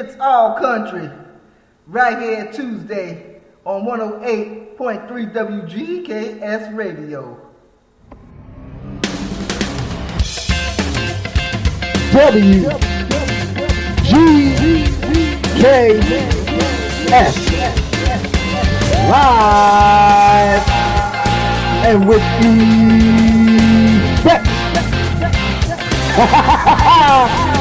It's all country. Right here Tuesday on 108.3 WGKS Radio. W G K S live and with the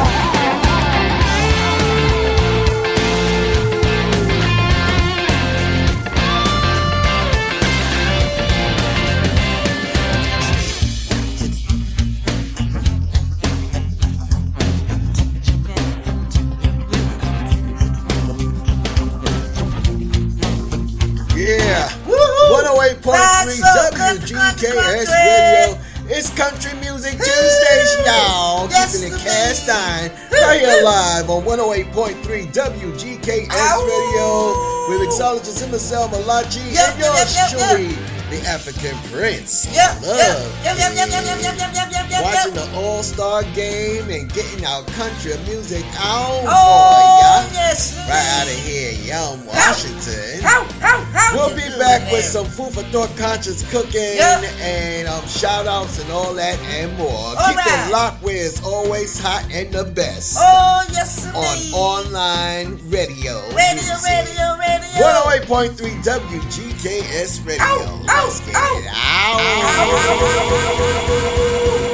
WGKS Radio. It's Country Music Tuesdays, y'all. Yes, Keeping it cast iron. Right here live on 108.3 WGKS Ow. Radio with mixologist himself, Malachi, yep, and yours yep, truly the African Prince. Yep, Love. Yep, yep, yep, yep, yep, yep, yep, yep, yep, Watching the All Star game and getting our country music out oh, for ya. yes. Right out of here, Yum, Washington. How, how, how we'll be back with some food for thought conscious cooking yep. and um, shout outs and all that and more. All Keep right. it locked where it's always hot and the best. Oh, yes, indeed. On online radio. Radio, radio, radio. 108.3 WGKS Radio. Ow, ow. au, au, au.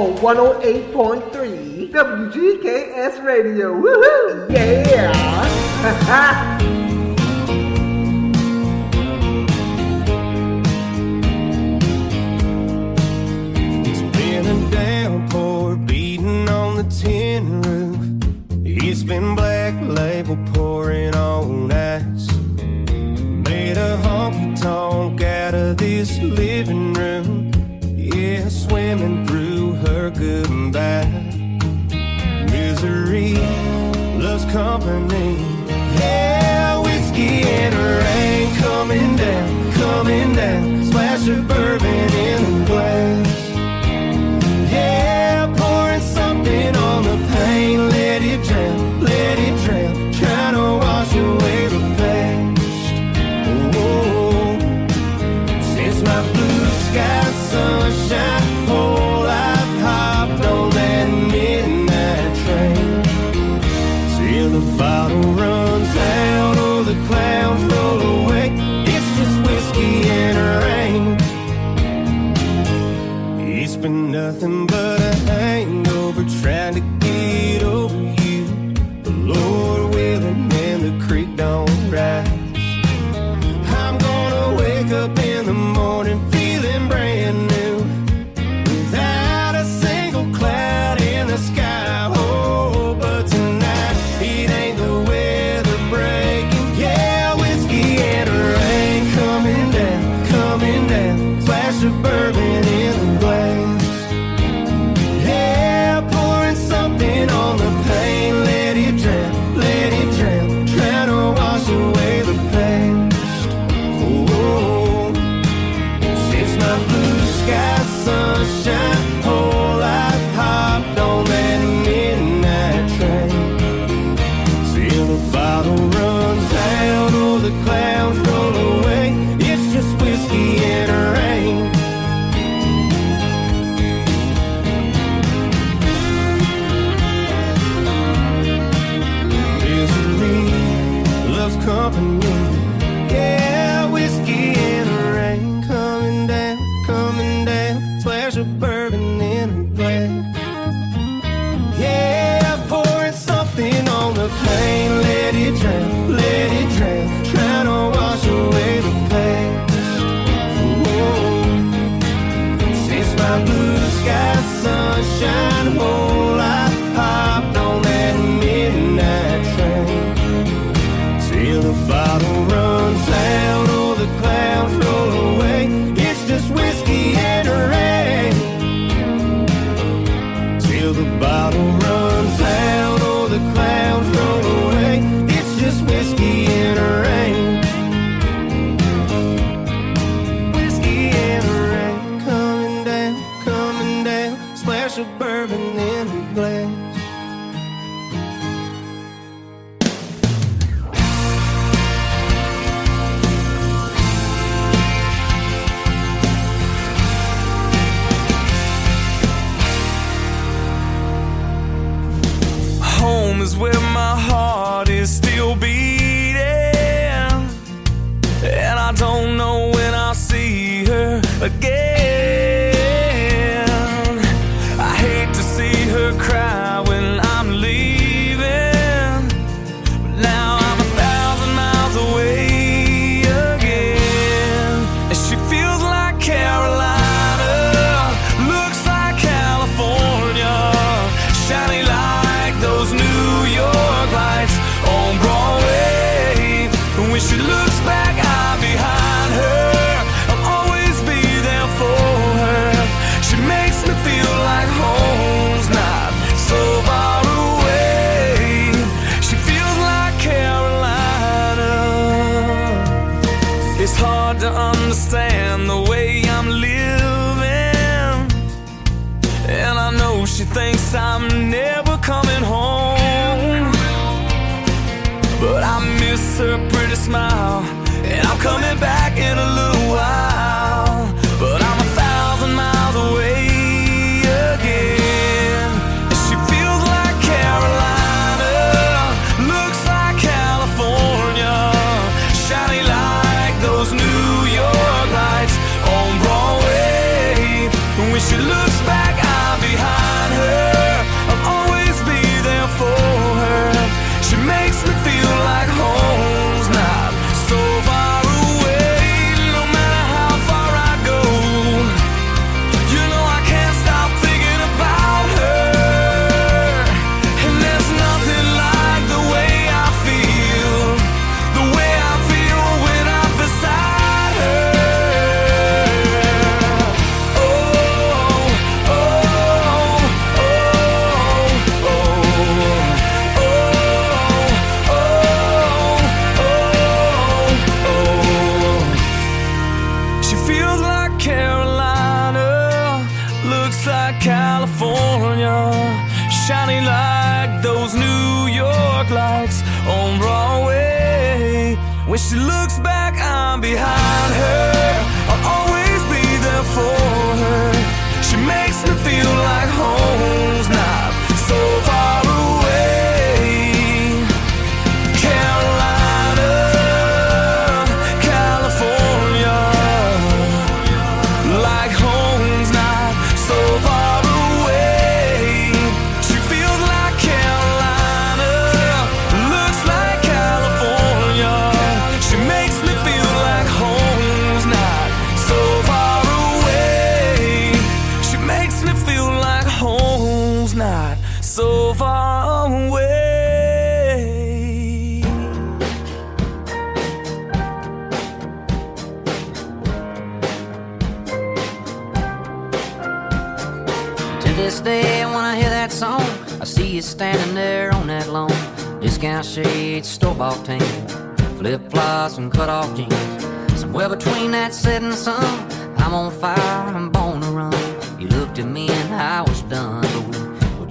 On 108.3 WGKS Radio. Woohoo! Yeah! nothing but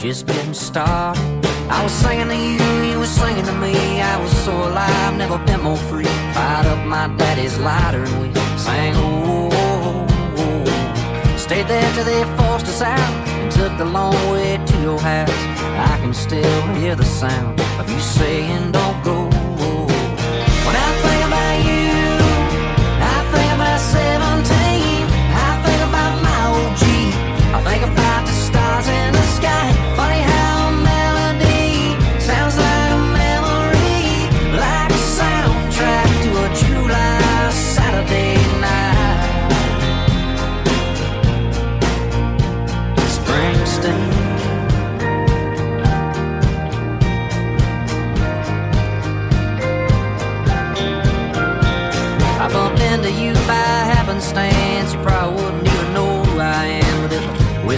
just getting started. I was singing to you, you were singing to me. I was so alive, never been more free. Fired up my daddy's lighter and we sang, oh, oh, oh. Stayed there till they forced us out and took the long way to your house. I can still hear the sound of you saying, Don't go.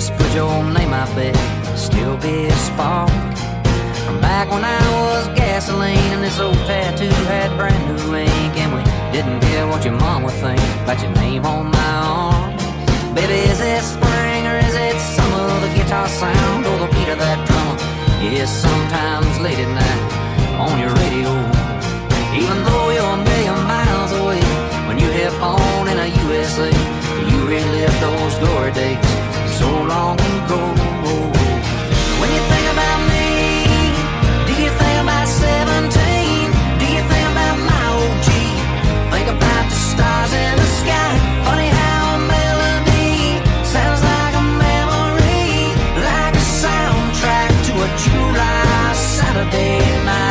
Whispered your name, I bet still be a spark. From back when I was gasoline and this old tattoo had brand new ink, and we didn't care what your mom would think about your name on my arm. Baby, is it spring or is it summer? The guitar sound or the beat of that drummer? Yes, sometimes late at night on your radio. Even though you're a million miles away, when you hit on in a USA, you relive those glory days so long ago. When you think about me, do you think about 17? Do you think about my OG? Think about the stars in the sky. Funny how a melody sounds like a memory, like a soundtrack to a July Saturday night.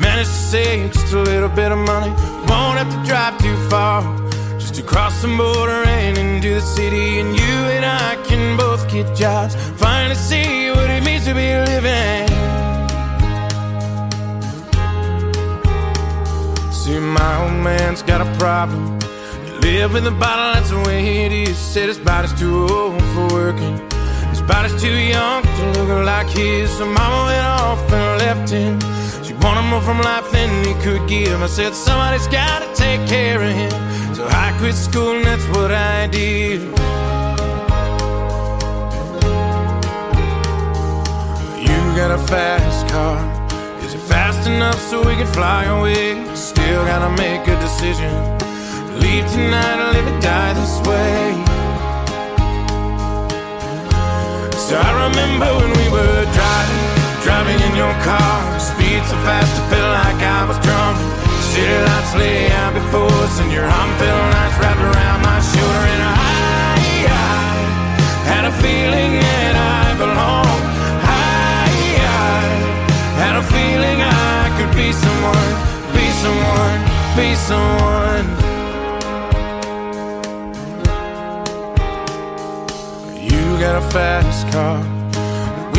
Managed to save just a little bit of money. Won't have to drive too far. Just to cross the border and into the city. And you and I can both get jobs. Finally see what it means to be living. See, my old man's got a problem. Live in the bottle, that's the way it is. Said his body's too old for working. His body's too young to look like his. So mama went off and left him. Wanted more from life than he could give. I said, somebody's gotta take care of him. So I quit school and that's what I did. You got a fast car. Is it fast enough so we can fly away? Still gotta make a decision. Leave tonight or live or die this way. So I remember when we were driving, driving in your car. Speed so fast, I felt like I was drunk. City lights lay out before us, and your arm felt nice wrapped around my shoulder. And I, I had a feeling that I belonged. I, I had a feeling I could be someone, be someone, be someone. You got a fast car.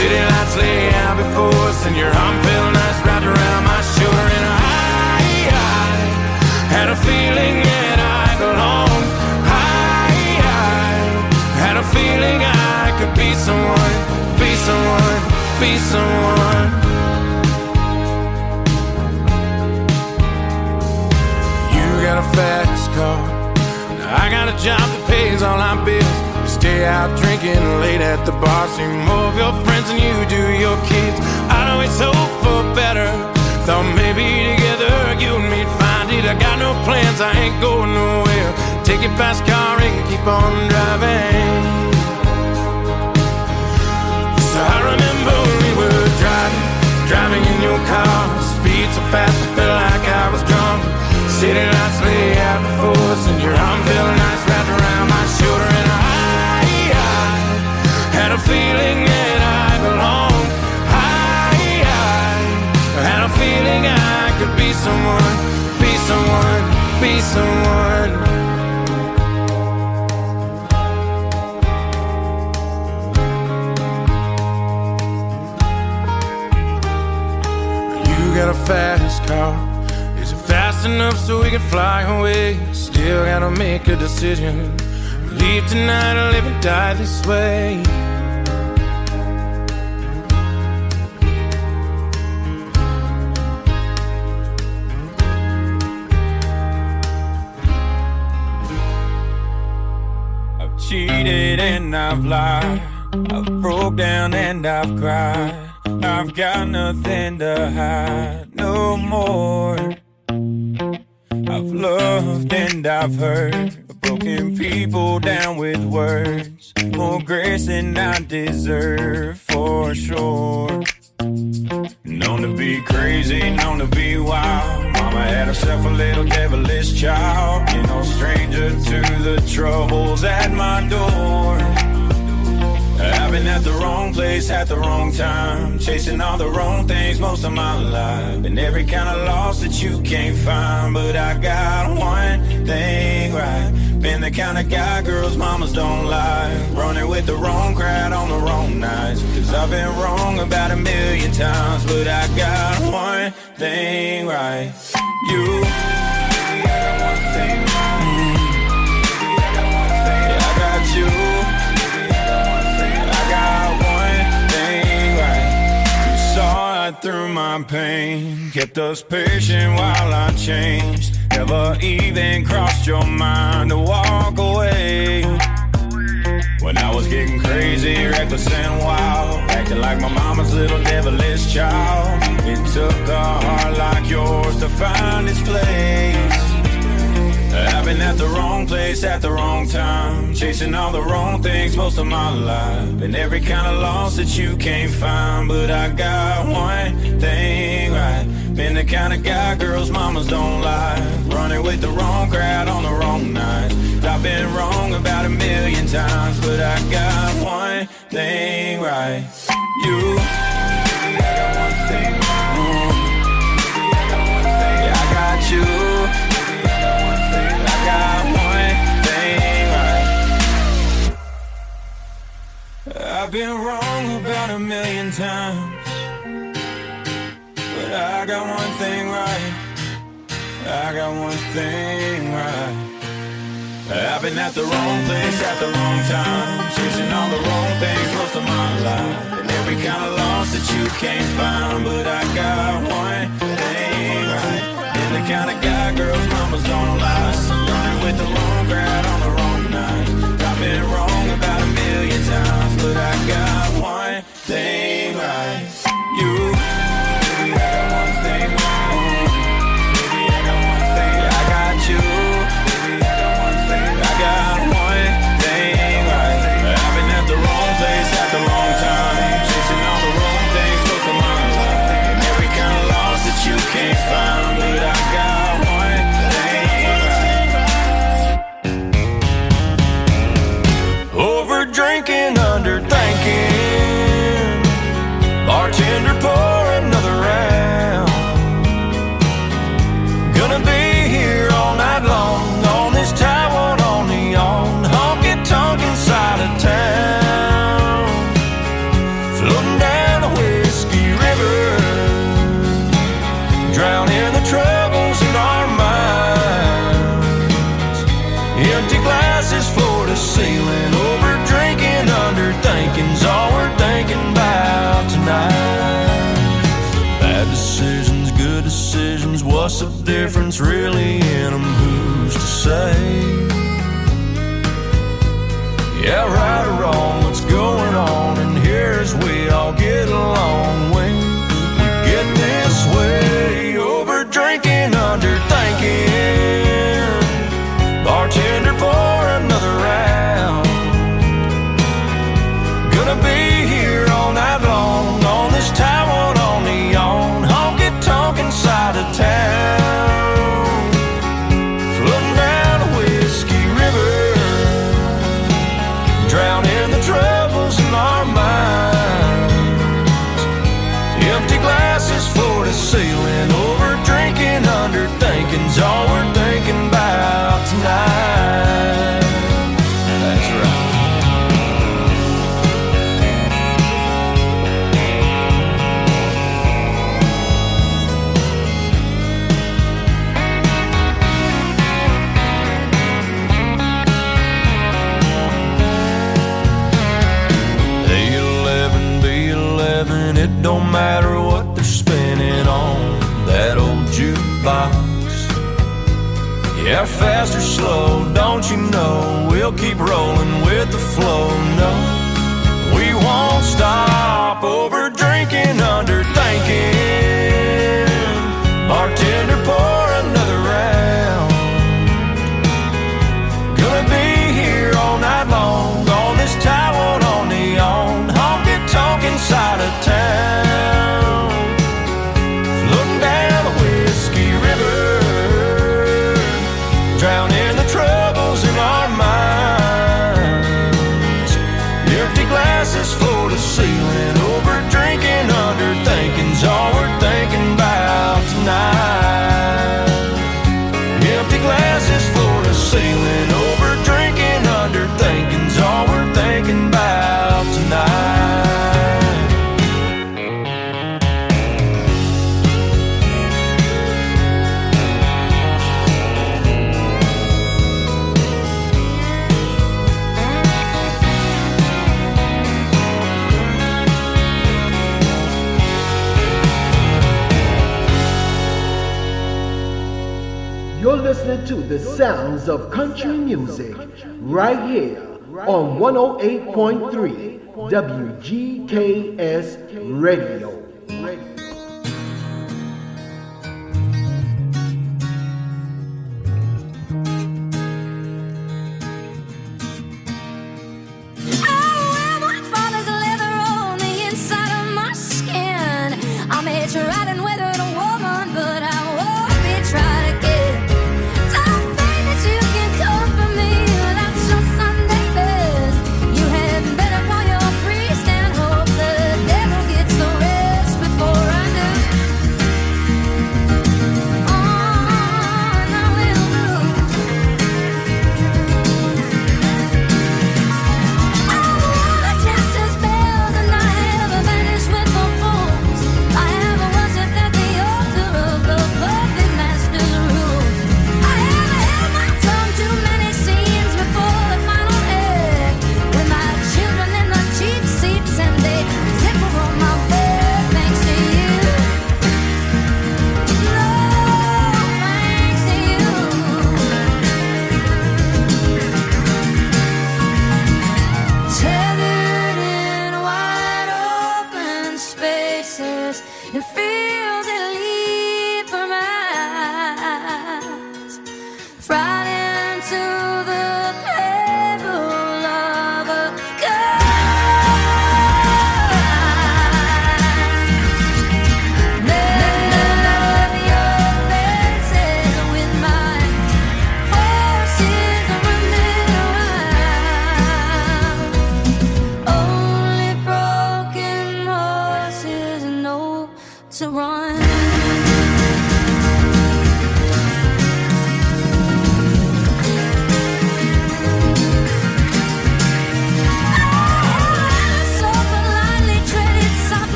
City lights lay out before us, and your arm felt nice wrapped around my shoulder. And I, I had a feeling that I belonged. I, I had a feeling I could be someone, be someone, be someone. You got a fast car. I got a job that pays all my bills. Stay out drinking late at the bar. See more of your friends than you do your kids. I'd always hope for better. Thought maybe together you and me'd find it. I got no plans, I ain't going nowhere. Take your fast car and keep on driving. So I remember we were driving, driving in your car. Speed so fast, I felt like I was drunk. City lights lay out before us, and your arm felt nice wrapped around my shoulder. And I had a feeling that I belonged. I, I had a feeling I could be someone, be someone, be someone. You got a fast car. Is it fast enough so we can fly away? Still gotta make a decision. Leave tonight or live and die this way. And I've lied. I've broke down and I've cried. I've got nothing to hide no more. I've loved and I've hurt. Broken people down with words. More grace than I deserve for sure. Known to be crazy, known to be wild. Mama had herself a little devilish child. You know, stranger to the troubles at my door. Been at the wrong place at the wrong time. Chasing all the wrong things most of my life. Been every kind of loss that you can't find. But I got one thing right. Been the kind of guy girls mamas don't like. Running with the wrong crowd on the wrong nights. Cause I've been wrong about a million times. But I got one thing right. You. Baby, I got one thing right. Baby, I got one thing. Yeah, I got you. Right through my pain, kept us patient while I changed. Never even crossed your mind to walk away. When I was getting crazy, reckless and wild, acting like my mama's little devilish child. It took a heart like yours to find its place. I've been at the wrong place at the wrong time, chasing all the wrong things most of my life. Been every kind of loss that you can't find, but I got one thing right. Been the kind of guy girls mamas don't like, running with the wrong crowd on the wrong night. I've been wrong about a million times, but I got one thing right. You. Yeah, I got you. I've been wrong about a million times, but I got one thing right. I got one thing right. I've been at the wrong place at the wrong time, chasing all the wrong things most of my life, and every kind of loss that you can't find. But I got one thing right. Been the kind of guy girls mamas don't lie, running with the wrong crowd on the wrong night. I've been wrong about million times, but I got one thing rolling with the flow. Sounds of country music right here on 108.3 WGKS Radio.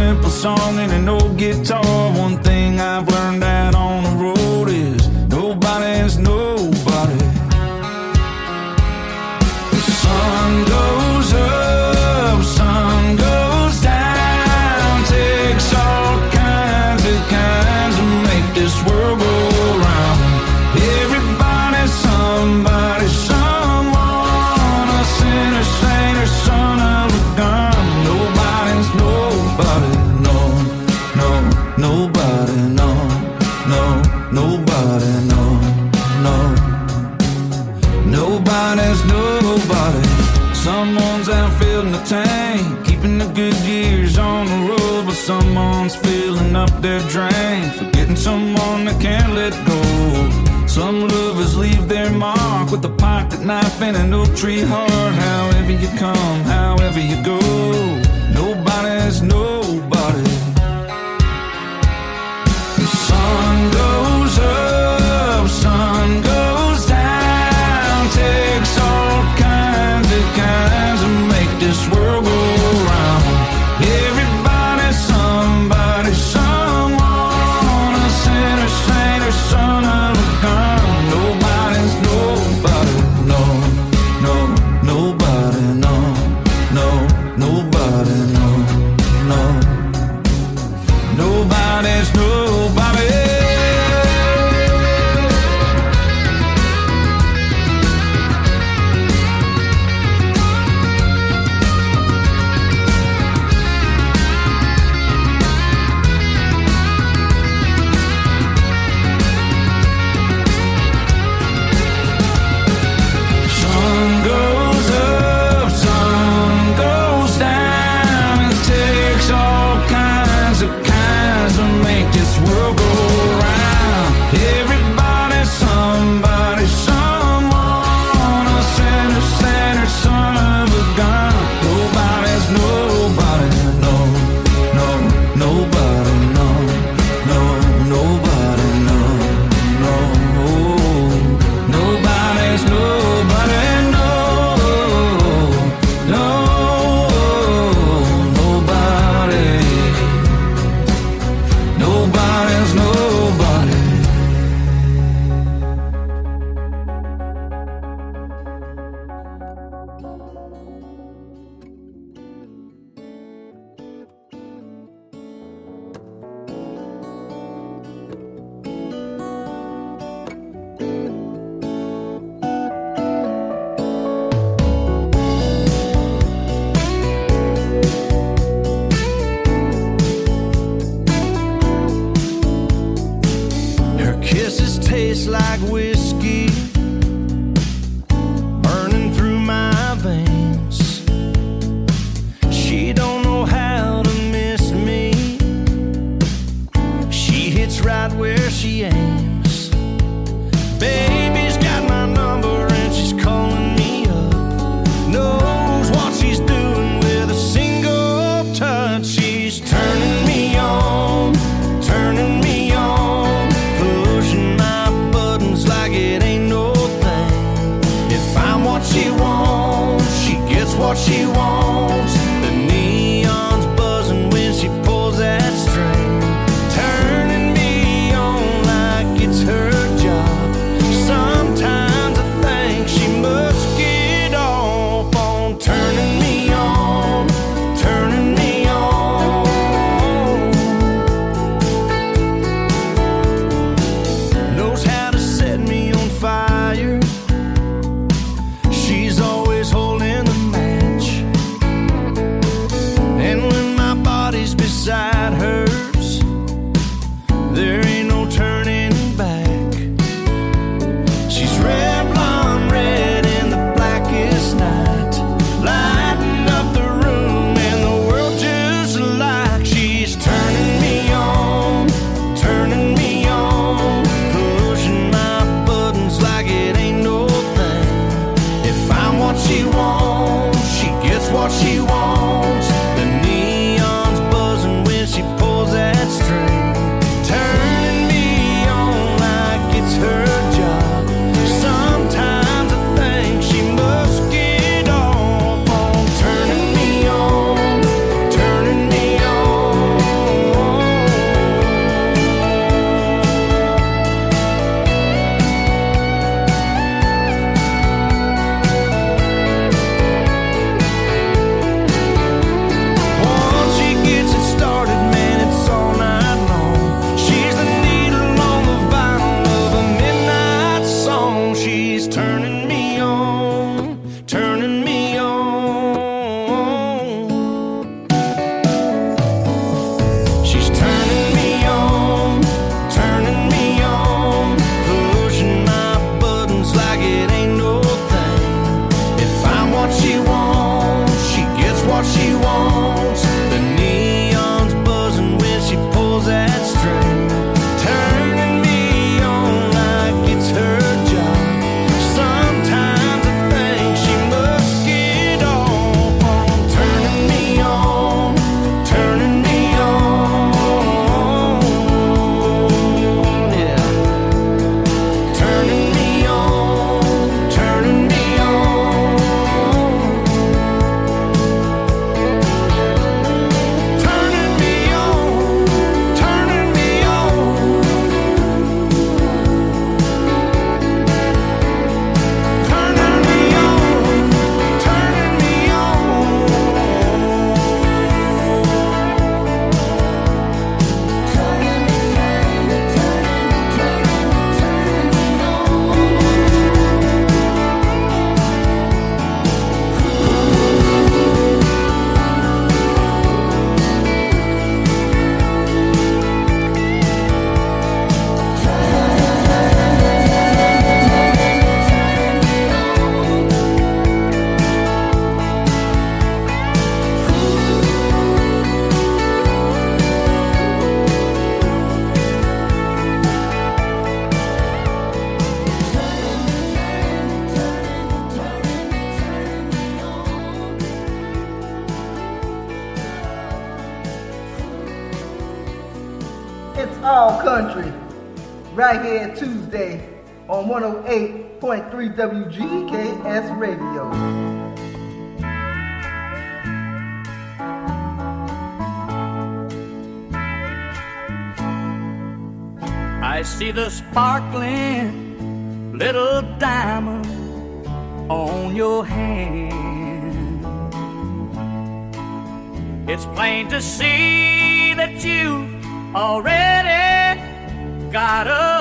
simple song and an old guitar. One thing I've learned out on the road. Some lovers leave their mark with a pocket knife and an oak tree heart. However you come, however you go, nobody's knows. Sparkling little diamond on your hand. It's plain to see that you've already got a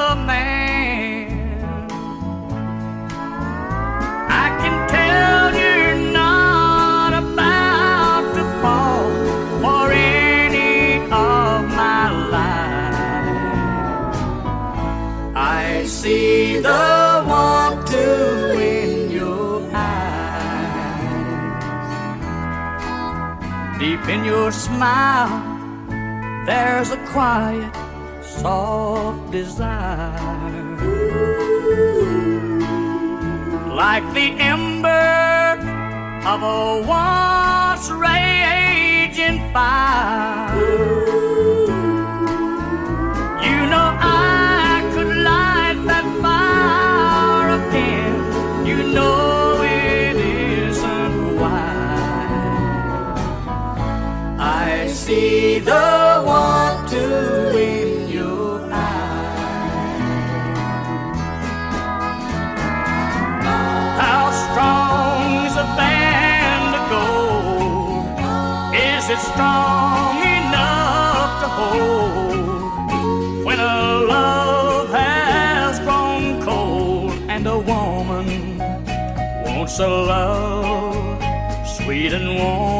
in your smile, there's a quiet, soft desire. Like the ember of a once raging fire. You know I See the one to in your eyes. How strong is a band of gold? Is it strong enough to hold when a love has grown cold and a woman wants a love sweet and warm?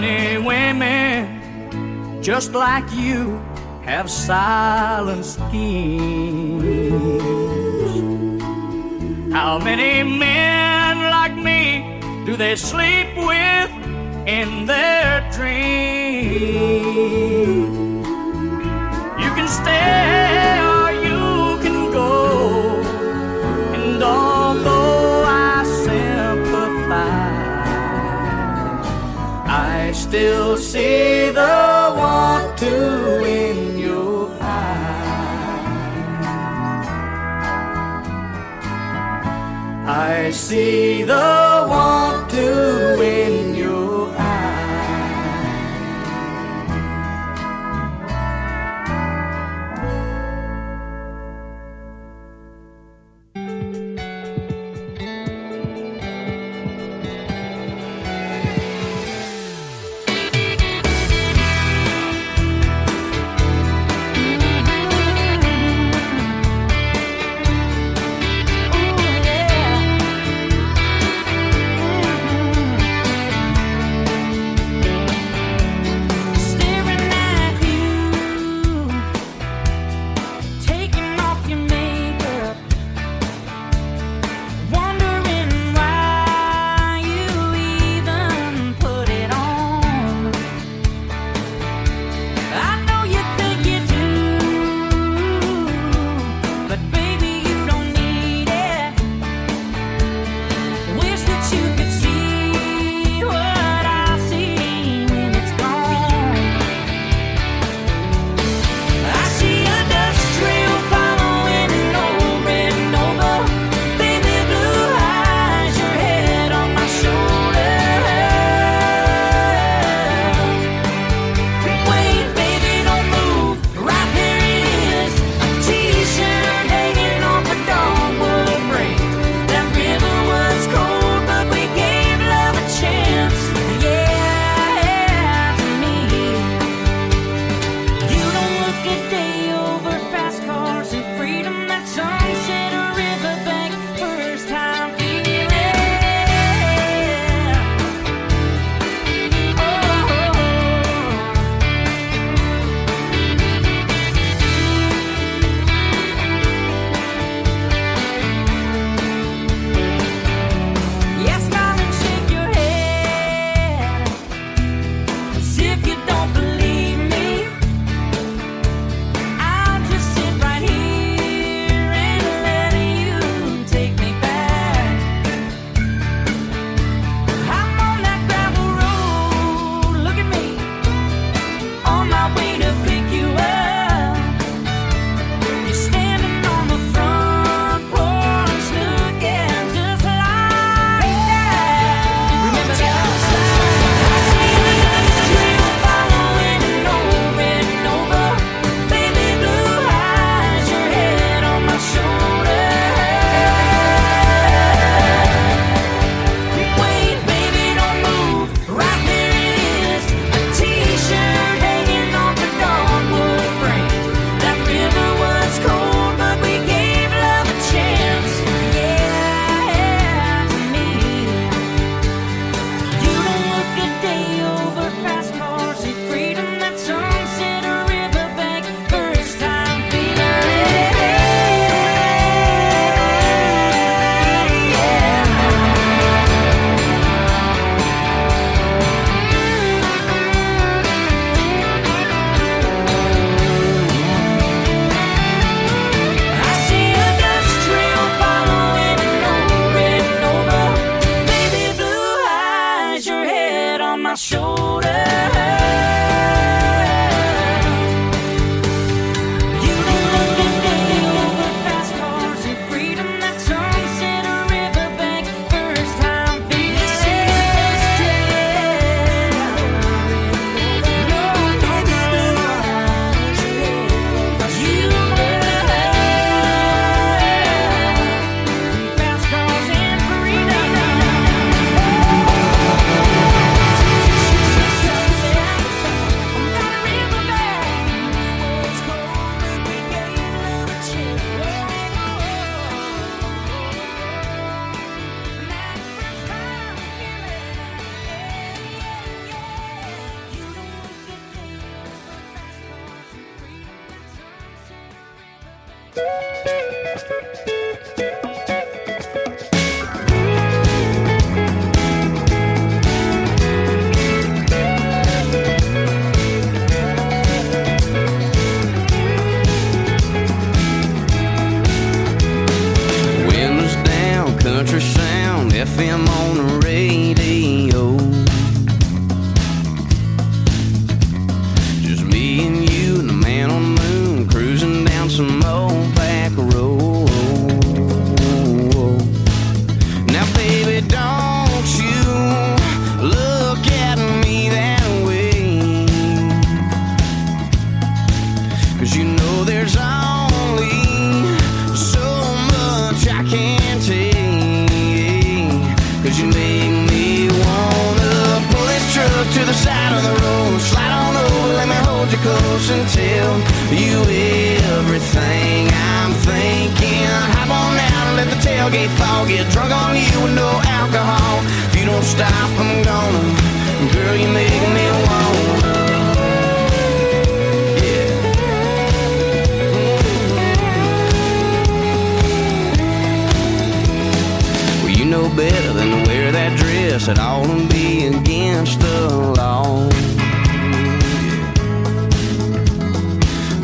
Many women just like you have silent schemes? How many men like me do they sleep with in their dreams? You can stay or you can go, see shoulder. Drunk on you with no alcohol. If you don't stop, I'm gonna. Girl, you make me you know better than to wear that dress at all and be against the law.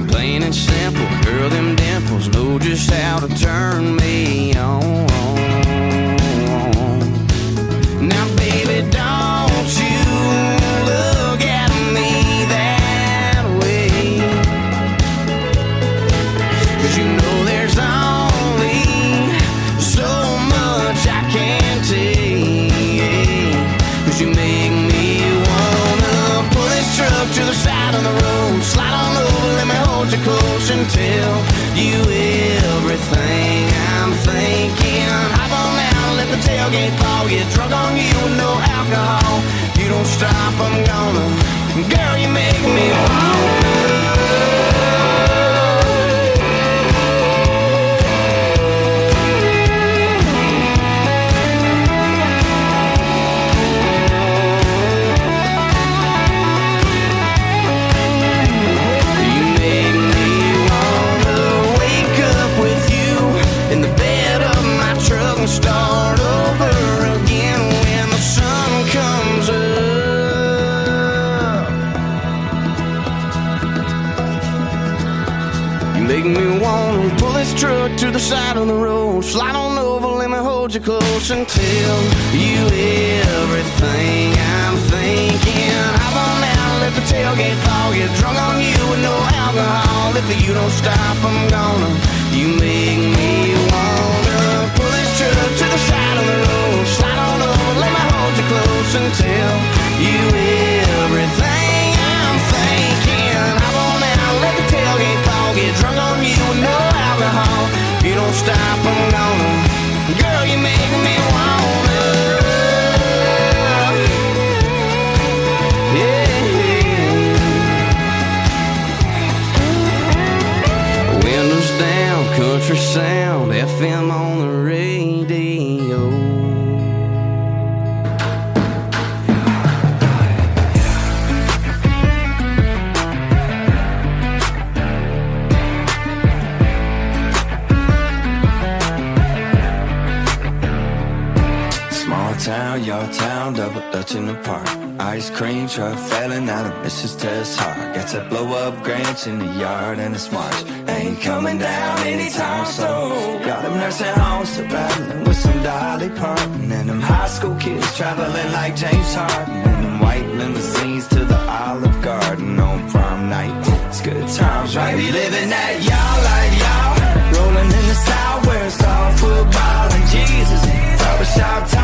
Plain and simple, girl, them dimples know just how to turn me on. Tell you look at me that way you know there's only so much I can't take you make me wanna pull this truck to the side on the road Slide on over, let me hold you close until you everything I'm thinking. Hop on down, let the tailgate fall. Get drunk on stop, I'm gonna. Girl, you make me wanna. The side of the road, slide on over, let me hold you close and tell you everything I'm thinking. Hop on down, let the tailgate fall, get drunk on you with no alcohol. If you don't stop, I'm gonna. FM on the radio. Small town, your town, double dutch in the park. Ice cream truck failing out of Mrs. Tess heart. Got to blow up Grinch in the yard and it's March. Ain't coming down anytime soon. Got them nursing homes to battling with some Dolly Parton. And them high school kids traveling like James Harden. And them white limousines to the Olive Garden on prom night. It's good times, right? We living that y'all like y'all. Rolling in the south where it's all football and Jesus. Barbershop talking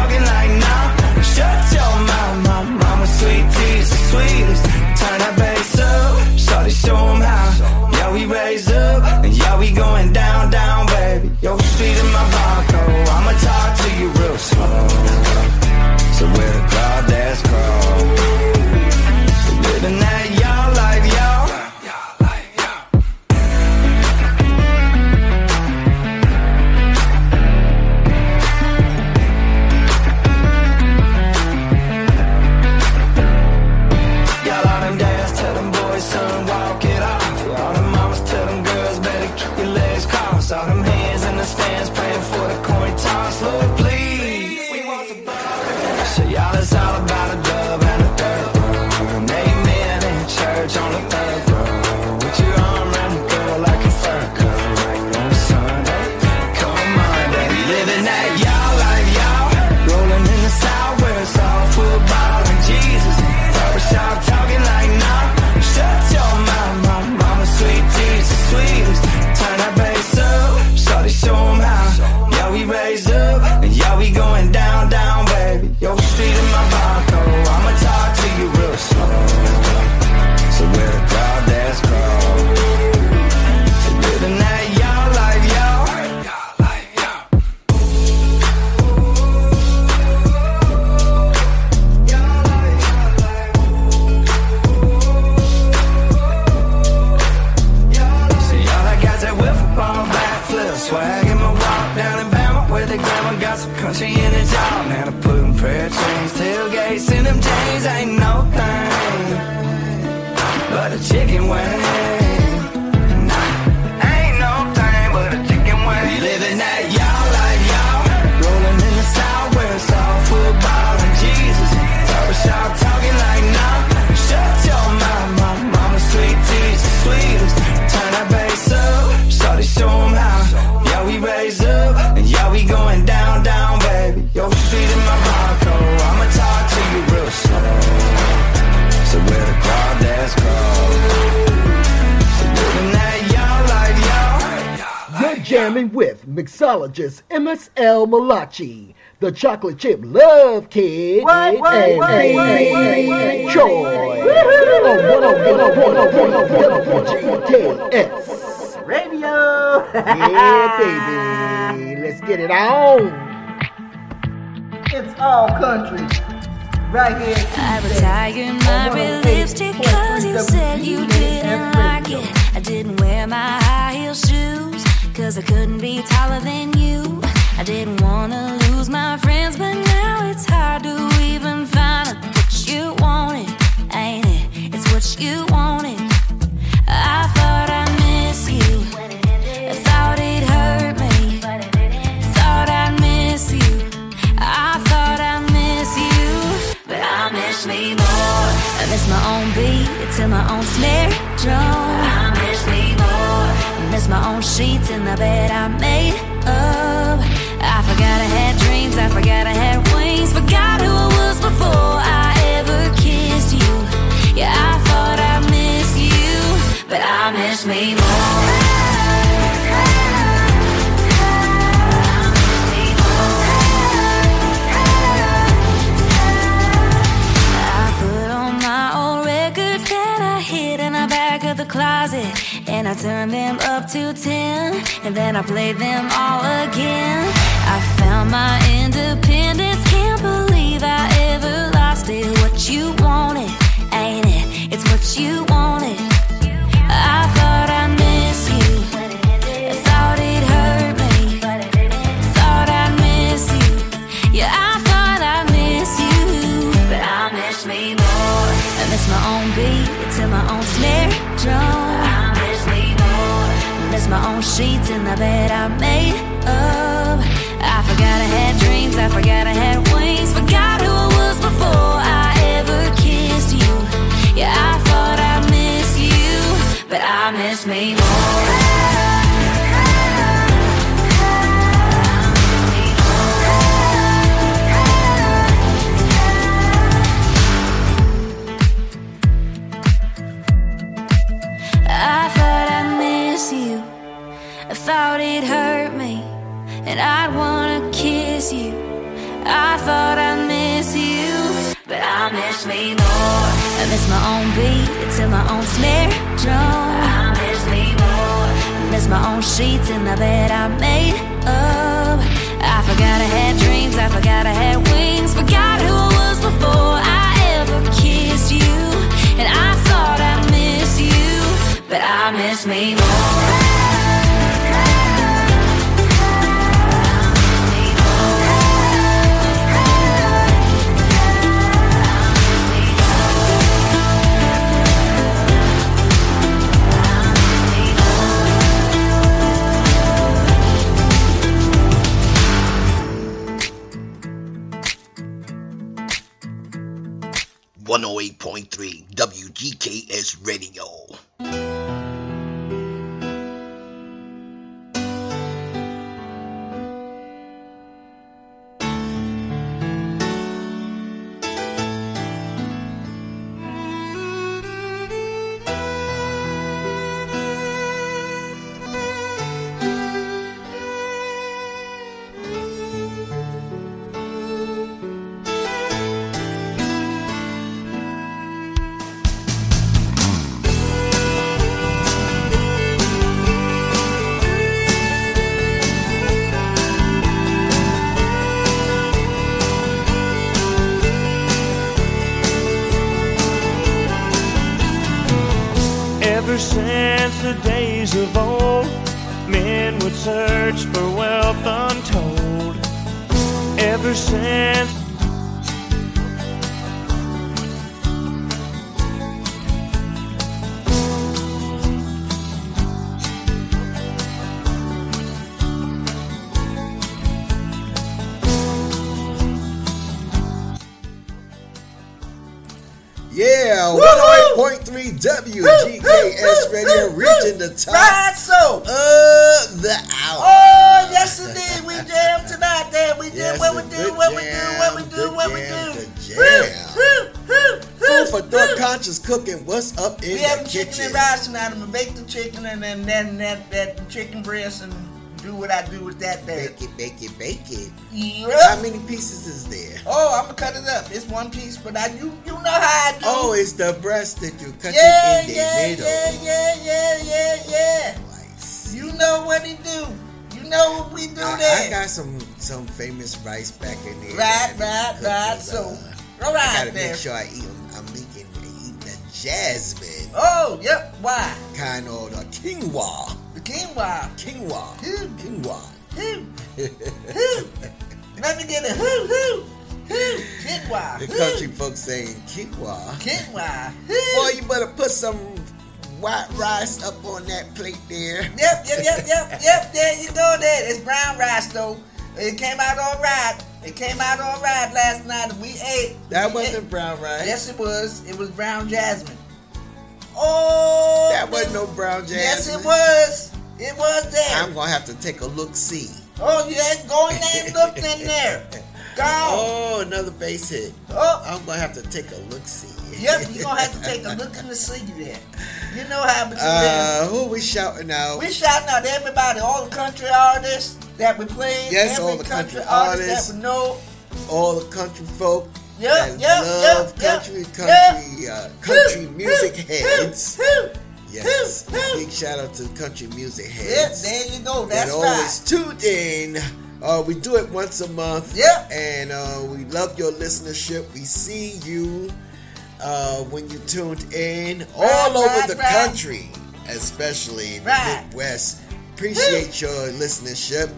mixologist MSL Malachi, the chocolate chip love kid, What, what, and what, Troy. On GKS. Radio. Yeah, baby. Let's get it on. It's all country. Right here. I Tuesday retired on my red lipstick cause you said you didn't like it. I didn't wear my high heel shoes cause I couldn't be taller than you. I didn't wanna lose my friends, but now it's hard to even find what you wanted, ain't it? It's what you wanted. I thought I miss you. I thought it hurt me. Thought I'd miss you. I thought I miss you, but I miss me more. I miss my own beat to my own snare drum. Miss my own sheets in the bed I made up. I forgot I had dreams. I forgot I had wings. Forgot who I was before I ever kissed you. Yeah, I thought I miss you, but I miss me more I put on my old records that I hid in the back of the closet. And I turned them up to 10. And then I played them all again. I found my independence. Can't believe I ever lost it. What you wanted, ain't it? It's what you my own sheets in the bed I made up. I forgot I had dreams. I forgot I had wings. Forgot who I was before I ever kissed you. Yeah, I thought I miss you, but I miss me I days of old, men would search for wealth untold. Ever since. Yeah, 108.3 WGKS Radio reaching the top chicken and rice tonight. I'm gonna bake the chicken and then then that, that chicken breast and do what I do with that there. Bake it, bake it, bake it. Yep. How many pieces is there? Oh, I'm gonna cut it up. It's one piece, but I you you know how I do. It. Oh, it's the breast that you cut yeah, it in the yeah, middle. yeah, yeah, yeah, yeah, yeah. Nice. You know what he do. You know what we do I, there. I got some some famous rice back in there. Right, that right, right. So, uh, all I gotta there. make sure I eat. I'm making eating the jasmine Oh, yep. Why? kind of the quinoa. The quinoa. Quinoa. Who? Quinoa. Who? Who? Let me get a who who who. Quinoa. The Who? country folks saying quinoa. Quinoa. Who? Boy, you better put some white rice up on that plate there. Yep, yep, yep, yep, yep. There you go. There. It's brown rice though. It came out all right. It came out all right last night. We ate. That We wasn't ate. brown rice. Yes, it was. It was brown jasmine. Oh. That wasn't no brown jasmine. Yes, it was. It was there. I'm gonna have to take a look see. oh, yeah. Go in there and look in there. Go. Oh, another base hit. Oh. I'm gonna have to take a look see. Yep, you're gonna have to take a look in the sea there. You know how do Uh, who we shouting out? We shouting out everybody, all the country artists that we play. Yes, every all the country artist artists. that we know. All the country folk Yep, that yep, love yep, country, country, uh, country music heads. Yes, big shout out to the country music Yep, heads. there you go. that That's always right. tuned in. Uh, we do it once a month. Yep. And uh, we love your listenership. We see you uh, when you tuned in all over right, the right. country, especially in the Right. Midwest. Appreciate your listenership.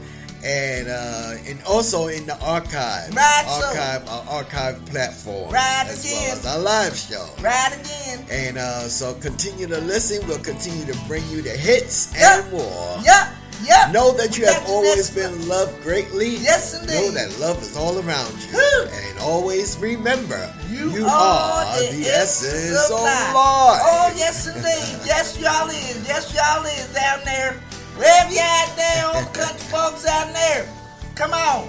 And uh, and also in the archive, Right, so- archive, our archive platform, Right as again. well as our live show. Right again. And uh, so continue to listen. We'll continue to bring you the hits Yep. and more. Yep, yep. Know that you have always been loved greatly. Yes, indeed. Know that love is all around you. Woo. And always remember, You, are, the, essence of life. life. Oh, yes, indeed. Yes, y'all is. Yes, y'all is down there. Wherever you at there, the country folks out there. Come on.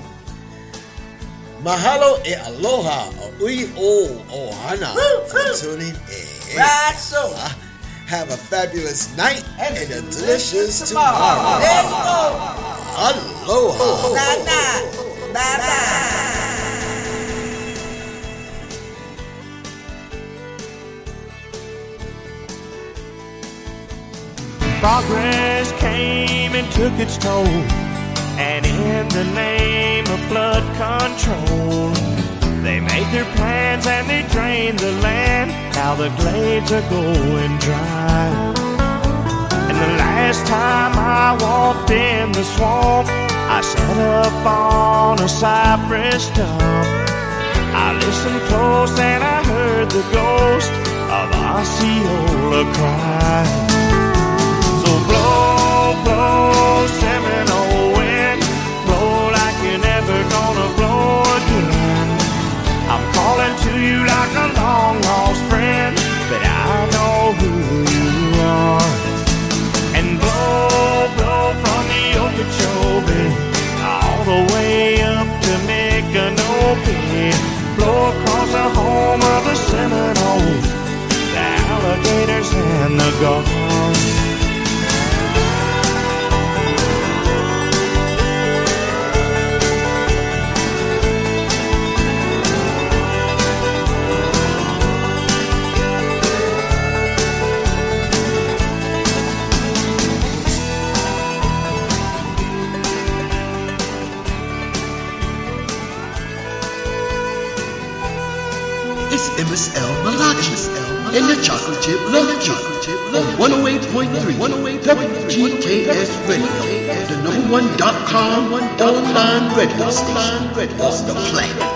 Mahalo e aloha ui o ohana for tuning in. Right, so. Uh, Have a fabulous night And and, a delicious tomorrow. tomorrow. You go. Aloha. Bye bye. Bye bye. Progress came and took its toll. And in the name of flood control, they made their plans and they drained the land. Now the glades are going dry. And the last time I walked in the swamp, I sat up on a cypress stump. I listened close and I heard the ghost of Osceola cry. The Okeechobee all the way up to Micanopy. Blow across the home of the Seminoles, the alligators and the gulls. MSL Malachi and the Chocolate Chip Love Kid on 108.3 WGKS Radio, the number one dot com online radio station. On the planet.